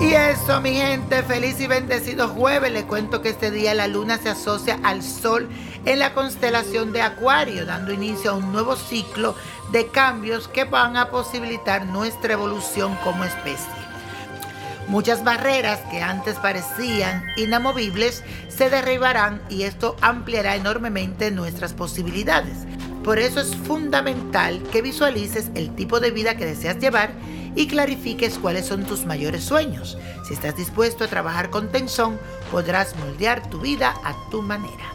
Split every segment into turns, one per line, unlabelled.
Bueno, mi gente, feliz y bendecido jueves. Les cuento que este día la luna se asocia al sol en la constelación de Acuario, dando inicio a un nuevo ciclo de cambios que van a posibilitar nuestra evolución como especie. Muchas barreras que antes parecían inamovibles se derribarán y esto ampliará enormemente nuestras posibilidades. Por eso es fundamental que visualices el tipo de vida que deseas llevar y clarifiques cuáles son tus mayores sueños. Si estás dispuesto a trabajar con tensión, podrás moldear tu vida a tu manera.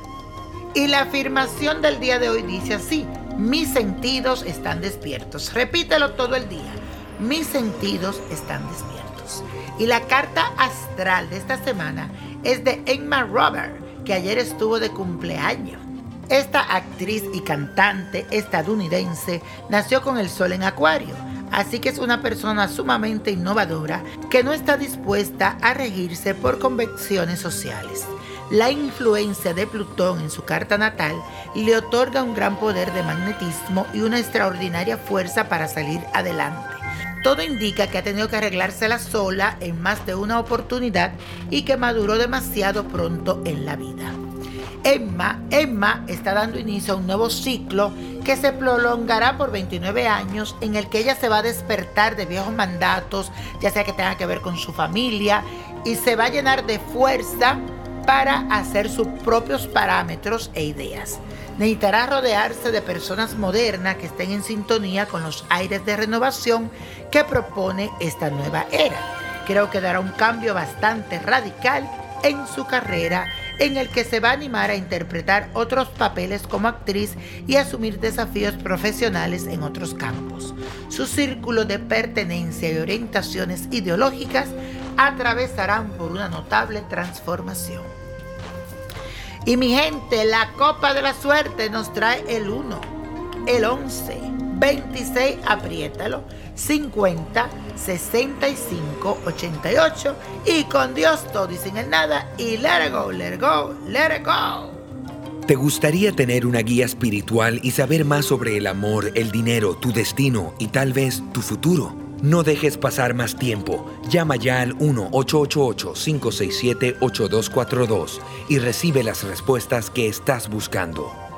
Y la afirmación del día de hoy dice así, mis sentidos están despiertos. Repítelo todo el día, mis sentidos están despiertos. Y la carta astral de esta semana es de Emma Robert, que ayer estuvo de cumpleaños. Esta actriz y cantante estadounidense nació con el sol en Acuario Así que es una persona sumamente innovadora que no está dispuesta a regirse por convenciones sociales. La influencia de Plutón en su carta natal le otorga un gran poder de magnetismo y una extraordinaria fuerza para salir adelante. Todo indica que ha tenido que arreglársela sola en más de una oportunidad y que maduró demasiado pronto en la vida. Emma, Emma está dando inicio a un nuevo ciclo que se prolongará por 29 años en el que ella se va a despertar de viejos mandatos, ya sea que tenga que ver con su familia, y se va a llenar de fuerza para hacer sus propios parámetros e ideas. Necesitará rodearse de personas modernas que estén en sintonía con los aires de renovación que propone esta nueva era. Creo que dará un cambio bastante radical en su carrera en el que se va a animar a interpretar otros papeles como actriz y asumir desafíos profesionales en otros campos. Su círculo de pertenencia y orientaciones ideológicas atravesarán por una notable transformación. Y mi gente, la copa de la suerte nos trae el 1, el 11, 26, apriétalo, 50, 65 88 y con Dios todo y sin el nada y let it go, let it go, let it go.
¿Te gustaría tener una guía espiritual y saber más sobre el amor, el dinero, tu destino y tal vez tu futuro? No dejes pasar más tiempo. Llama ya al 1-888-567-8242 y recibe las respuestas que estás buscando.